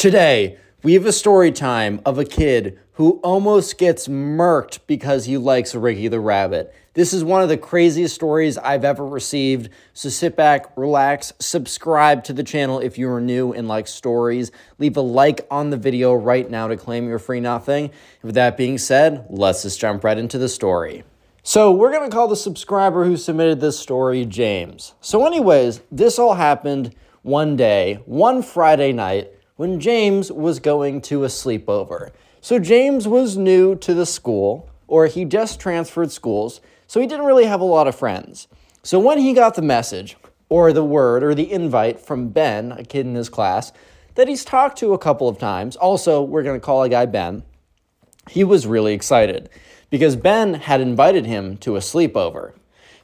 Today, we have a story time of a kid who almost gets murked because he likes Riggy the Rabbit. This is one of the craziest stories I've ever received. So sit back, relax, subscribe to the channel if you are new and like stories. Leave a like on the video right now to claim your free nothing. with that being said, let's just jump right into the story. So, we're to call the subscriber who submitted this story James. So, anyways, this all happened one day, one Friday night when James was going to a sleepover. So James was new to the school, or he just transferred schools, so he didn't really have a lot of friends. So when he got the message, or the word, or the invite from Ben, a kid in his class, that he's talked to a couple of times, also, we're to call a guy Ben, he was really excited because Ben had invited him to a sleepover.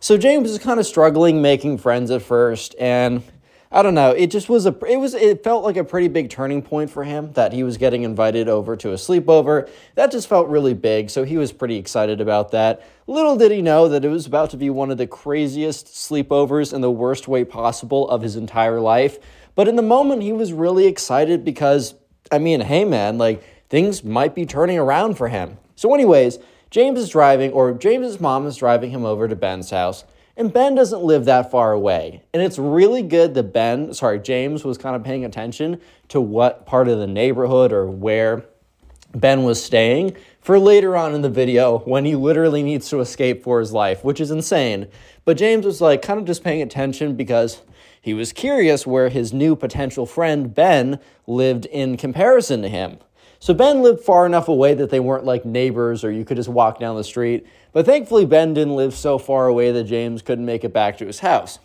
So James was kind of struggling making friends at first, and I don't know. It just was a it was it felt like a pretty big turning point for him that he was getting invited over to a sleepover. That just felt really big, so he was pretty excited about that. Little did he know that it was about to be one of the craziest sleepovers in the worst way possible of his entire life. But in the moment he was really excited because I mean, hey man, like things might be turning around for him. So anyways, James is driving or James's mom is driving him over to Ben's house and Ben doesn't live that far away. And it's really good that Ben, sorry, James was kind of paying attention to what part of the neighborhood or where Ben was staying for later on in the video when he literally needs to escape for his life, which is insane. But James was like kind of just paying attention because he was curious where his new potential friend Ben lived in comparison to him. So Ben lived far enough away that they weren't like neighbors or you could just walk down the street. But thankfully, Ben didn't live so far away that James couldn't make it back to his house.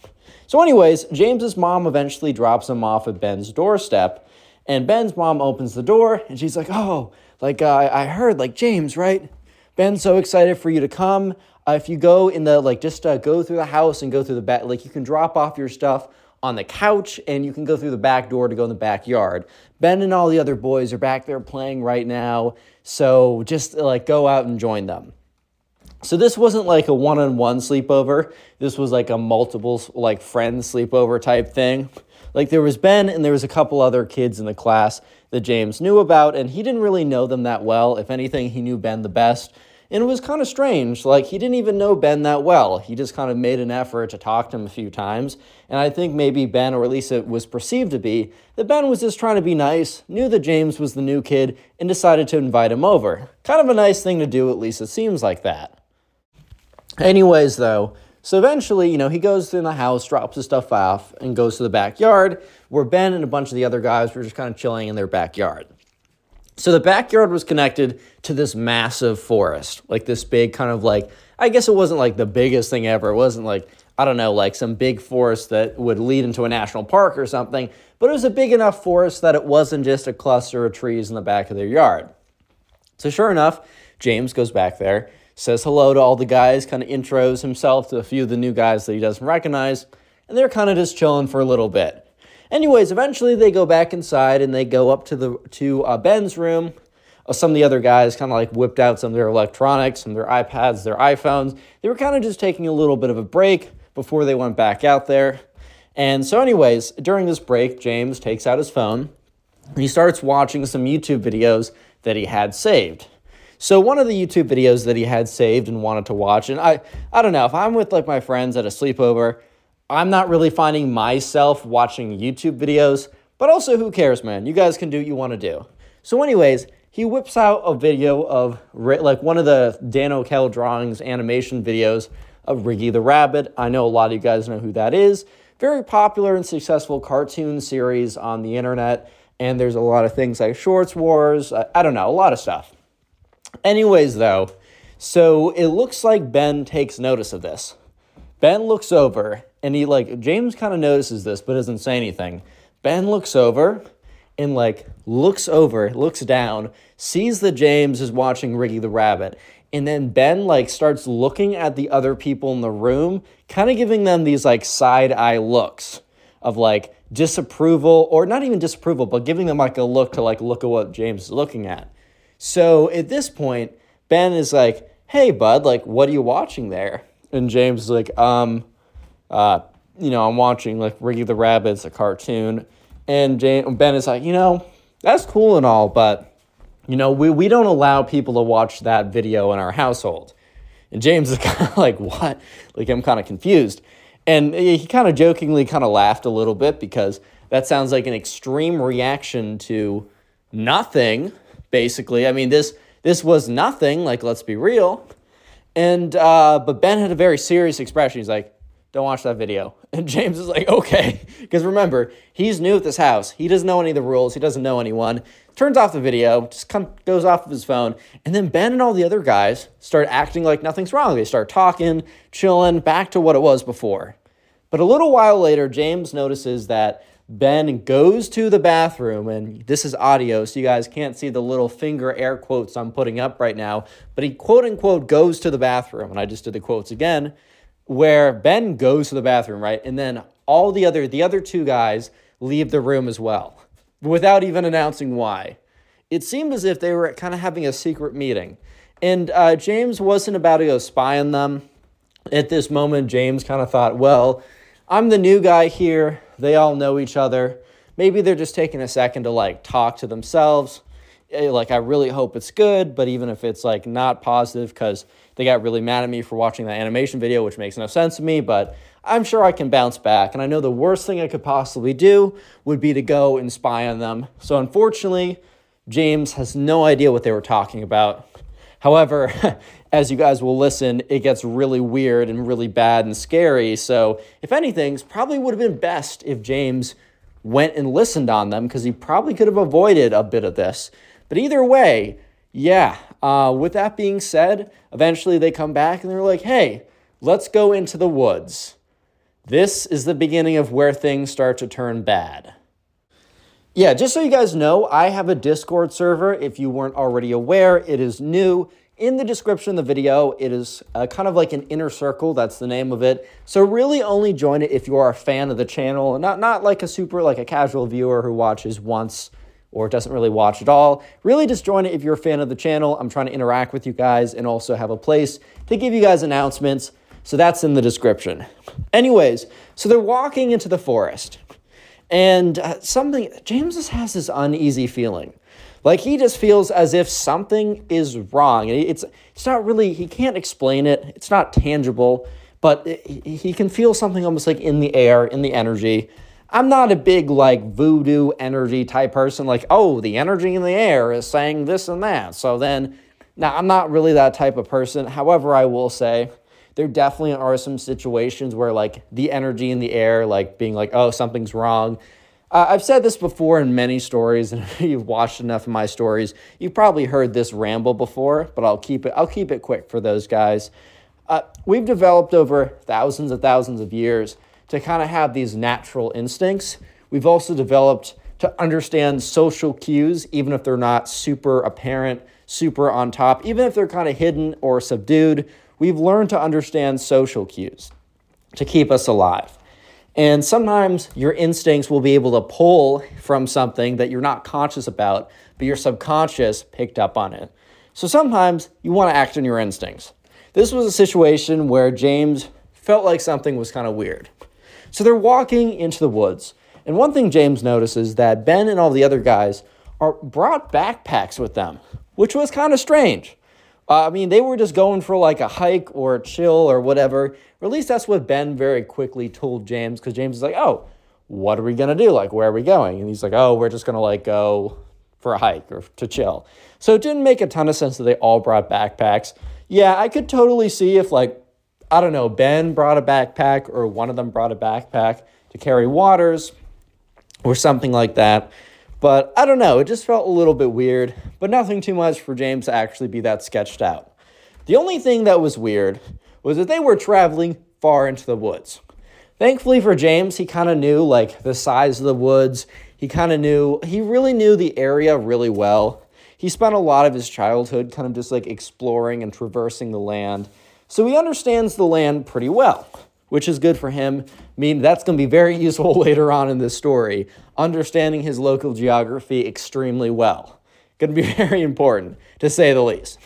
So, anyways, James's mom eventually drops him off at Ben's doorstep. And Ben's mom opens the door and she's like, Oh, like uh, I heard, like James, right? Ben's so excited for you to come. Uh, if you go in the, like, just uh, go through the house and go through the back, like, you can drop off your stuff on the couch and you can go through the back door to go in the backyard. Ben and all the other boys are back there playing right now. So just like go out and join them. So this wasn't like a one-on-one sleepover. This was like a multiple like friend sleepover type thing. Like there was Ben and there was a couple other kids in the class that James knew about and he didn't really know them that well. If anything, he knew Ben the best. And it was kind of strange. Like, he didn't even know Ben that well. He just kind of made an effort to talk to him a few times. And I think maybe Ben, or at least it was perceived to be, that Ben was just trying to be nice, knew that James was the new kid, and decided to invite him over. Kind of a nice thing to do, at least it seems like that. Anyways, though, so eventually, you know, he goes in the house, drops his stuff off, and goes to the backyard where Ben and a bunch of the other guys were just kind of chilling in their backyard. So the backyard was connected to this massive forest, like this big kind of like, I guess it wasn't like the biggest thing ever. It wasn't like, I don't know, like some big forest that would lead into a national park or something, but it was a big enough forest that it wasn't just a cluster of trees in the back of their yard. So sure enough, James goes back there, says hello to all the guys, kind of intros himself to a few of the new guys that he doesn't recognize, and they're kind of just chilling for a little bit. Anyways, eventually they go back inside and they go up to the to uh, Ben's room. Uh, some of the other guys kind of like whipped out some of their electronics, some of their iPads, their iPhones. They were kind of just taking a little bit of a break before they went back out there. And so, anyways, during this break, James takes out his phone and he starts watching some YouTube videos that he had saved. So one of the YouTube videos that he had saved and wanted to watch, and I, I don't know, if I'm with like my friends at a sleepover I'm not really finding myself watching YouTube videos, but also who cares, man? You guys can do what you want to do. So, anyways, he whips out a video of like one of the Danno Cal drawings animation videos of Riggy the Rabbit. I know a lot of you guys know who that is. Very popular and successful cartoon series on the internet. And there's a lot of things like Shorts Wars. I, I don't know, a lot of stuff. Anyways, though, so it looks like Ben takes notice of this. Ben looks over and he like James kind of notices this but doesn't say anything. Ben looks over and like looks over, looks down, sees that James is watching Riggy the Rabbit. And then Ben like starts looking at the other people in the room, kind of giving them these like side eye looks of like disapproval or not even disapproval, but giving them like a look to like look at what James is looking at. So at this point, Ben is like, "Hey bud, like what are you watching there?" And James is like, "Um, uh, you know, I'm watching like Riggy the Rabbit's a cartoon, and James, Ben is like, you know, that's cool and all, but you know, we, we don't allow people to watch that video in our household. And James is kind of like, what? Like, I'm kind of confused. And he kind of jokingly kind of laughed a little bit because that sounds like an extreme reaction to nothing, basically. I mean, this this was nothing, like let's be real. And uh, but Ben had a very serious expression. He's like, don't watch that video. And James is like, okay. Because remember, he's new at this house. He doesn't know any of the rules. He doesn't know anyone. Turns off the video, just of goes off of his phone. And then Ben and all the other guys start acting like nothing's wrong. They start talking, chilling, back to what it was before. But a little while later, James notices that Ben goes to the bathroom, and this is audio, so you guys can't see the little finger air quotes I'm putting up right now. But he quote unquote goes to the bathroom, and I just did the quotes again where Ben goes to the bathroom, right? And then all the other the other two guys leave the room as well without even announcing why. It seemed as if they were kind of having a secret meeting. And uh, James wasn't about to go spy on them. At this moment, James kind of thought, well, I'm the new guy here. They all know each other. Maybe they're just taking a second to like talk to themselves. Eh, like, I really hope it's good, but even if it's like not positive, because they got really mad at me for watching that animation video, which makes no sense to me, but I'm sure I can bounce back. And I know the worst thing I could possibly do would be to go and spy on them. So unfortunately, James has no idea what they were talking about. However, as you guys will listen, it gets really weird and really bad and scary. So, if anything, it probably would have been best if James went and listened on them because he probably could have avoided a bit of this. But either way, yeah, uh, with that being said, eventually they come back and they're like, hey, let's go into the woods. This is the beginning of where things start to turn bad. Yeah, just so you guys know, I have a Discord server. If you weren't already aware, it is new. In the description of the video, it is uh, kind of like an inner circle. That's the name of it. So really only join it if you are a fan of the channel, not, not like a super, like a casual viewer who watches once or doesn't really watch at all, really just join it if you're a fan of the channel. I'm trying to interact with you guys and also have a place to give you guys announcements. So that's in the description. Anyways, so they're walking into the forest. And uh, something, James just has this uneasy feeling. Like he just feels as if something is wrong. It's, it's not really, he can't explain it, it's not tangible, but he can feel something almost like in the air, in the energy. I'm not a big like voodoo energy type person, like, oh, the energy in the air is saying this and that. So then, now I'm not really that type of person. However, I will say there definitely are some situations where like the energy in the air, like being like, oh, something's wrong. Uh, I've said this before in many stories, and you've watched enough of my stories, you've probably heard this ramble before, but I'll keep it. I'll keep it quick for those guys. Uh, we've developed over thousands and thousands of years to kind of have these natural instincts. We've also developed to understand social cues, even if they're not super apparent, super on top, even if they're kind of hidden or subdued. We've learned to understand social cues to keep us alive. And sometimes your instincts will be able to pull from something that you're not conscious about, but your subconscious picked up on it. So sometimes you want to act on your instincts. This was a situation where James felt like something was kind of weird. So they're walking into the woods. And one thing James notices is that Ben and all the other guys are brought backpacks with them, which was kind of strange. Uh, I mean, they were just going for like a hike or a chill or whatever. Or at least that's what Ben very quickly told James because James is like, oh, what are we going to do? Like, where are we going? And he's like, oh, we're just going to like go for a hike or to chill. So it didn't make a ton of sense that they all brought backpacks. Yeah, I could totally see if like I don't know, Ben brought a backpack or one of them brought a backpack to carry waters or something like that. But I don't know, it just felt a little bit weird, but nothing too much for James to actually be that sketched out. The only thing that was weird was that they were traveling far into the woods. Thankfully for James, he kind of knew like the size of the woods. He kind of knew, he really knew the area really well. He spent a lot of his childhood kind of just like exploring and traversing the land. So he understands the land pretty well, which is good for him. I mean, that's going to be very useful later on in this story, understanding his local geography extremely well. Going to be very important, to say the least.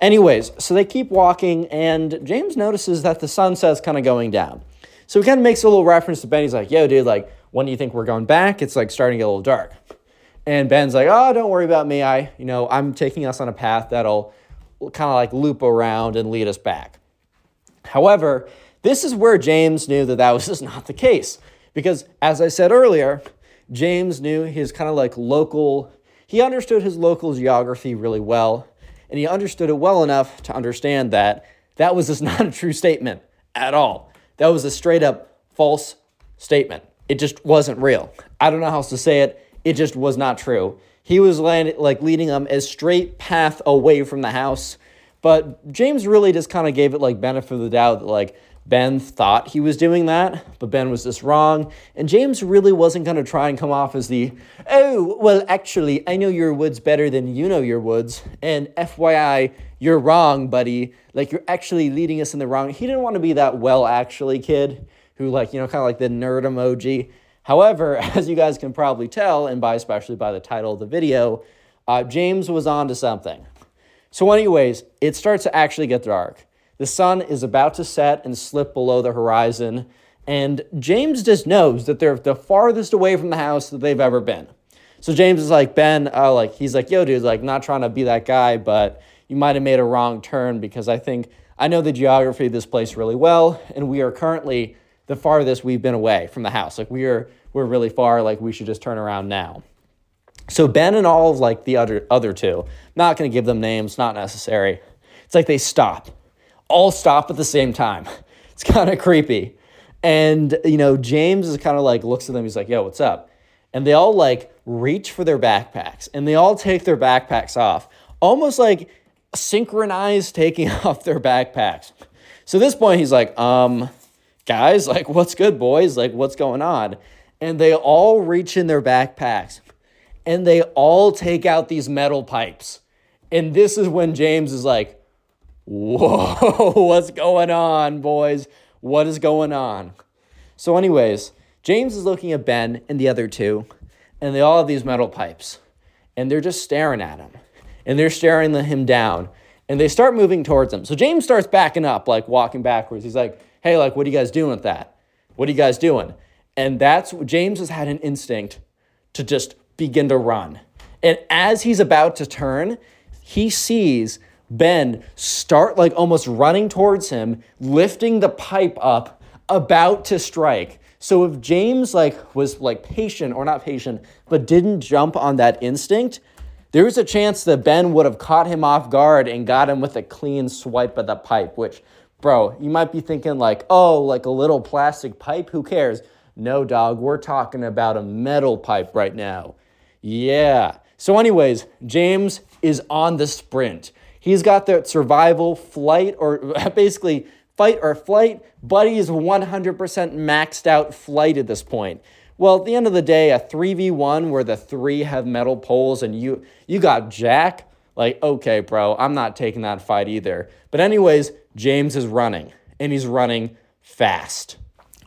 Anyways, so they keep walking, and James notices that the sunset's kind of going down. So he kind of makes a little reference to Ben. He's like, yo, dude, like, when do you think we're going back? It's like starting to get a little dark. And Ben's like, oh, don't worry about me. I, you know, I'm taking us on a path that'll kind of like loop around and lead us back. However, this is where James knew that that was just not the case. Because as I said earlier, James knew his kind of like local, he understood his local geography really well. And he understood it well enough to understand that that was just not a true statement at all. That was a straight up false statement. It just wasn't real. I don't know how else to say it. It just was not true. He was land, like leading them a straight path away from the house. But James really just kind of gave it like benefit of the doubt that like Ben thought he was doing that, but Ben was just wrong. And James really wasn't going to try and come off as the, oh, well, actually, I know your woods better than you know your woods. And FYI, you're wrong, buddy. Like, you're actually leading us in the wrong. He didn't want to be that well, actually, kid who, like, you know, kind of like the nerd emoji. However, as you guys can probably tell, and by especially by the title of the video, uh, James was on to something. So, anyways, it starts to actually get dark. The sun is about to set and slip below the horizon, and James just knows that they're the farthest away from the house that they've ever been. So James is like, Ben, uh, like he's like, yo, dude, like not trying to be that guy, but you might have made a wrong turn because I think I know the geography of this place really well, and we are currently the farthest we've been away from the house. Like we are, we're really far. Like we should just turn around now. So Ben and all of like the other other two, not to give them names, not necessary. It's like they stop all stop at the same time. It's kind of creepy. And, you know, James is kind of like looks at them. He's like, yo, what's up? And they all like reach for their backpacks and they all take their backpacks off, almost like synchronized taking off their backpacks. So this point, he's like, um, guys, like, what's good, boys? Like, what's going on? And they all reach in their backpacks and they all take out these metal pipes. And this is when James is like, whoa, what's going on, boys? What is going on? So, anyways, James is looking at Ben and the other two, and they all have these metal pipes, and they're just staring at him, and they're staring him down, and they start moving towards him. So, James starts backing up, like walking backwards. He's like, hey, like, what are you guys doing with that? What are you guys doing? And that's James has had an instinct to just begin to run. And as he's about to turn, he sees Ben start like almost running towards him, lifting the pipe up, about to strike. So if James like was like patient or not patient, but didn't jump on that instinct, there's a chance that Ben would have caught him off guard and got him with a clean swipe of the pipe, which, bro, you might be thinking like, oh, like a little plastic pipe, who cares? No, dog, we're talking about a metal pipe right now. Yeah. So, anyways, James is on the sprint. He's got that survival, flight, or basically fight or flight, but he's 100% maxed out flight at this point. Well, at the end of the day, a 3v1 where the three have metal poles and you you got Jack, like, okay, bro, I'm not taking that fight either. But anyways, James is running and he's running fast.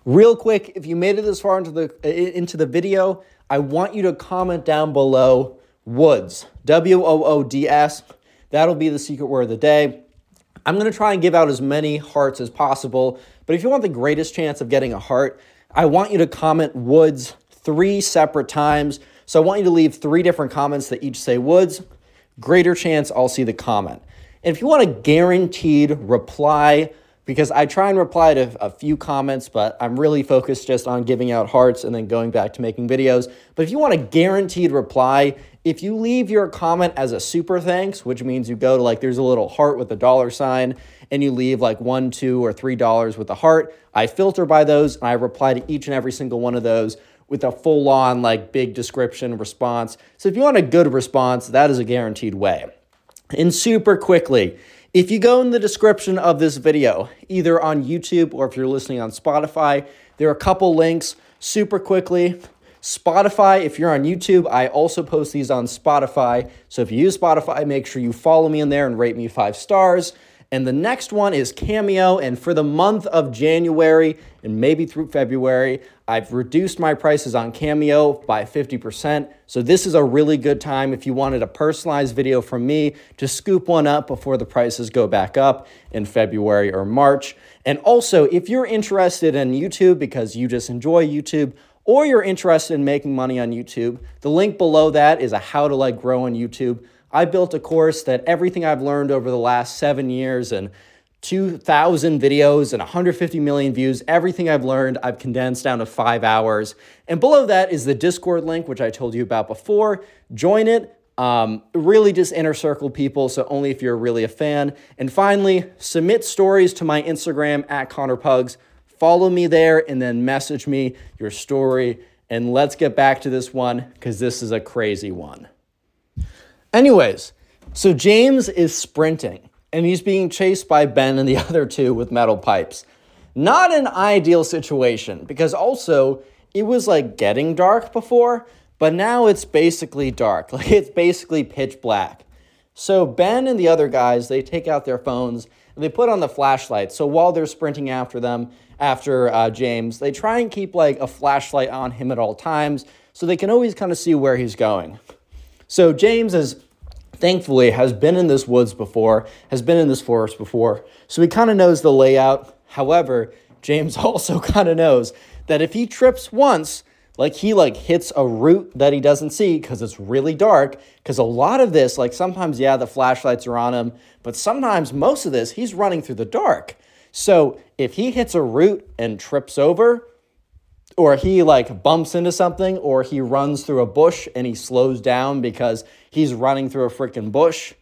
Real quick, if you made it this far into the into the video, I want you to comment down below Woods, W O O D S. That'll be the secret word of the day. I'm going to try and give out as many hearts as possible, but if you want the greatest chance of getting a heart, I want you to comment Woods three separate times. So I want you to leave three different comments that each say Woods. Greater chance I'll see the comment. And if you want a guaranteed reply, because I try and reply to a few comments, but I'm really focused just on giving out hearts and then going back to making videos. But if you want a guaranteed reply, if you leave your comment as a super thanks, which means you go to like there's a little heart with a dollar sign and you leave like one, two, or three dollars with a heart, I filter by those and I reply to each and every single one of those with a full on like big description response. So if you want a good response, that is a guaranteed way. And super quickly, if you go in the description of this video, either on YouTube or if you're listening on Spotify, there are a couple links super quickly. Spotify, if you're on YouTube, I also post these on Spotify. So if you use Spotify, make sure you follow me in there and rate me five stars. And the next one is Cameo. And for the month of January and maybe through February, I've reduced my prices on Cameo by 50%. So this is a really good time if you wanted a personalized video from me to scoop one up before the prices go back up in February or March. And also, if you're interested in YouTube because you just enjoy YouTube, or you're interested in making money on YouTube, the link below that is a how to like grow on YouTube. I built a course that everything I've learned over the last seven years and 2,000 videos and 150 million views. Everything I've learned, I've condensed down to five hours. And below that is the Discord link, which I told you about before. Join it. Um, really just inner circle people, so only if you're really a fan. And finally, submit stories to my Instagram at Connor Pugs. Follow me there and then message me your story. And let's get back to this one because this is a crazy one. Anyways, so James is sprinting and he's being chased by Ben and the other two with metal pipes. Not an ideal situation because also it was like getting dark before, but now it's basically dark. Like it's basically pitch black. So Ben and the other guys, they take out their phones and they put on the flashlight. So while they're sprinting after them, after uh, James, they try and keep like a flashlight on him at all times so they can always kind of see where he's going. So James is thankfully has been in this woods before, has been in this forest before, so he kind of knows the layout. However, James also kind of knows that if he trips once, like he like hits a root that he doesn't see because it's really dark because a lot of this like sometimes yeah the flashlights are on him but sometimes most of this he's running through the dark so if he hits a root and trips over or he like bumps into something or he runs through a bush and he slows down because he's running through a freaking bush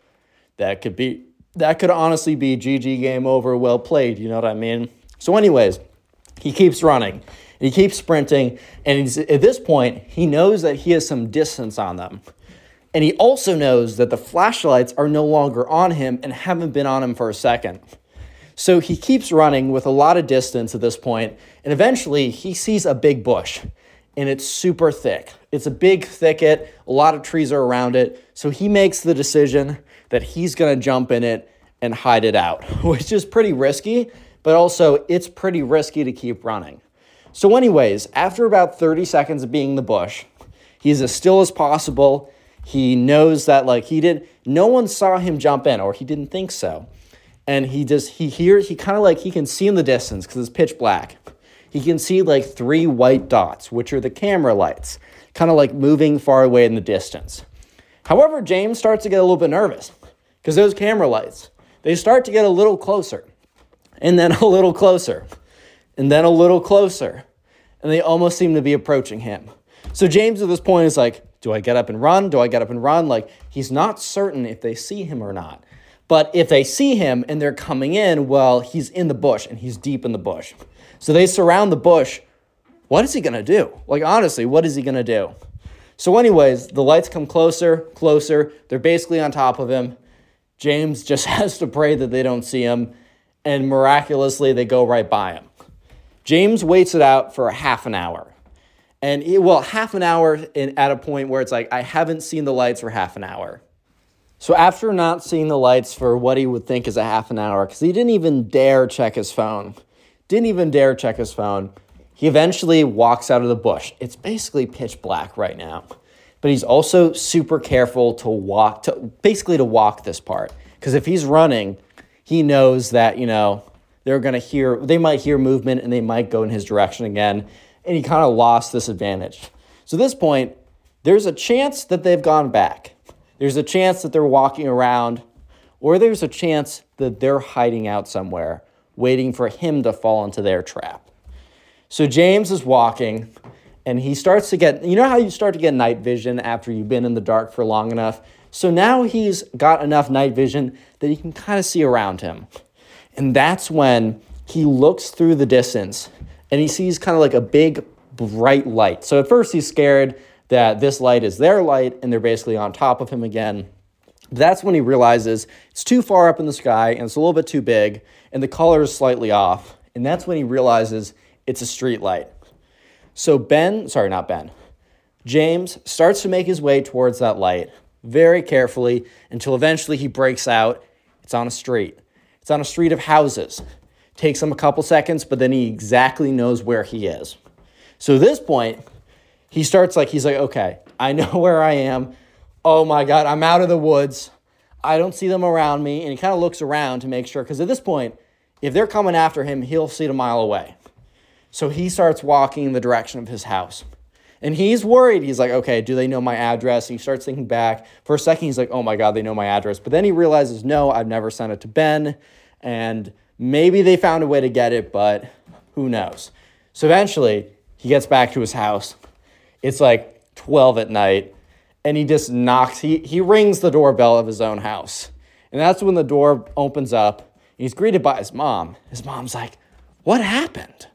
that could be that could honestly be gg game over. Well played you know what i mean? So anyways he keeps running he keeps sprinting and at this point he knows that he has some distance on them. And he also knows that the flashlights are no longer on him and haven't been on him for a second so he keeps running with a lot of distance at this point, and eventually he sees a big bush, and it's super thick. It's a big thicket, a lot of trees are around it. So he makes the decision that he's gonna jump in it and hide it out, which is pretty risky, but also it's pretty risky to keep running. So, anyways, after about 30 seconds of being in the bush, he's as still as possible. He knows that, like, he didn't. no one saw him jump in, or he didn't think so and he just he hears he kind of like he can see in the distance because it's pitch black. He can see like three white dots which are the camera lights kind of like moving far away in the distance. However james starts to get a little bit nervous because those camera lights they start to get a little closer and then a little closer and then a little closer and they almost seem to be approaching him. So james at this point is like do i get up and run? Do i get up and run? Like he's not certain if they see him or not but if they see him and they're coming in, well, he's in the bush and he's deep in the bush. So they surround the bush. What is he going to do? Like, honestly, what is he going to do? So, anyways, the lights come closer, closer. They're basically on top of him. James just has to pray that they don't see him, and miraculously, they go right by him. James waits it out for a half an hour. And, he, well, half an hour in, at a point where it's like, I haven't seen the lights for half an hour. So after not seeing the lights for what he would think is a half an hour, because he didn't even dare check his phone, didn't even dare check his phone, he eventually walks out of the bush. It's basically pitch black right now. But he's also super careful to walk, to basically to walk this part. Because if he's running, he knows that, you know, they're to hear, they might hear movement and they might go in his direction again. And he kind of lost this advantage. So at this point, there's a chance that they've gone back. There's a chance that they're walking around, or there's a chance that they're hiding out somewhere, waiting for him to fall into their trap. So James is walking, and he starts to get, you know how you start to get night vision after you've been in the dark for long enough? So now he's got enough night vision that he can kind of see around him. And that's when he looks through the distance and he sees kind of like a big bright light. So at first he's scared that this light is their light and they're basically on top of him again. That's when he realizes it's too far up in the sky and it's a little bit too big and the color is slightly off. And that's when he realizes it's a street light. So Ben, sorry, not Ben, James starts to make his way towards that light very carefully until eventually he breaks out. It's on a street. It's on a street of houses. Takes him a couple seconds, but then he exactly knows where he is. So at this point, he starts like, he's like, okay, I know where I am. Oh my God, I'm out of the woods. I don't see them around me. And he kind of looks around to make sure, because at this point, if they're coming after him, he'll see it a mile away. So he starts walking in the direction of his house. And he's worried. He's like, okay, do they know my address? And he starts thinking back. For a second, he's like, oh my God, they know my address. But then he realizes, no, I've never sent it to Ben. And maybe they found a way to get it, but who knows? So eventually, he gets back to his house. It's like 12 at night. And he just knocks, he, he rings the doorbell of his own house. And that's when the door opens up. He's greeted by his mom. His mom's like, what happened?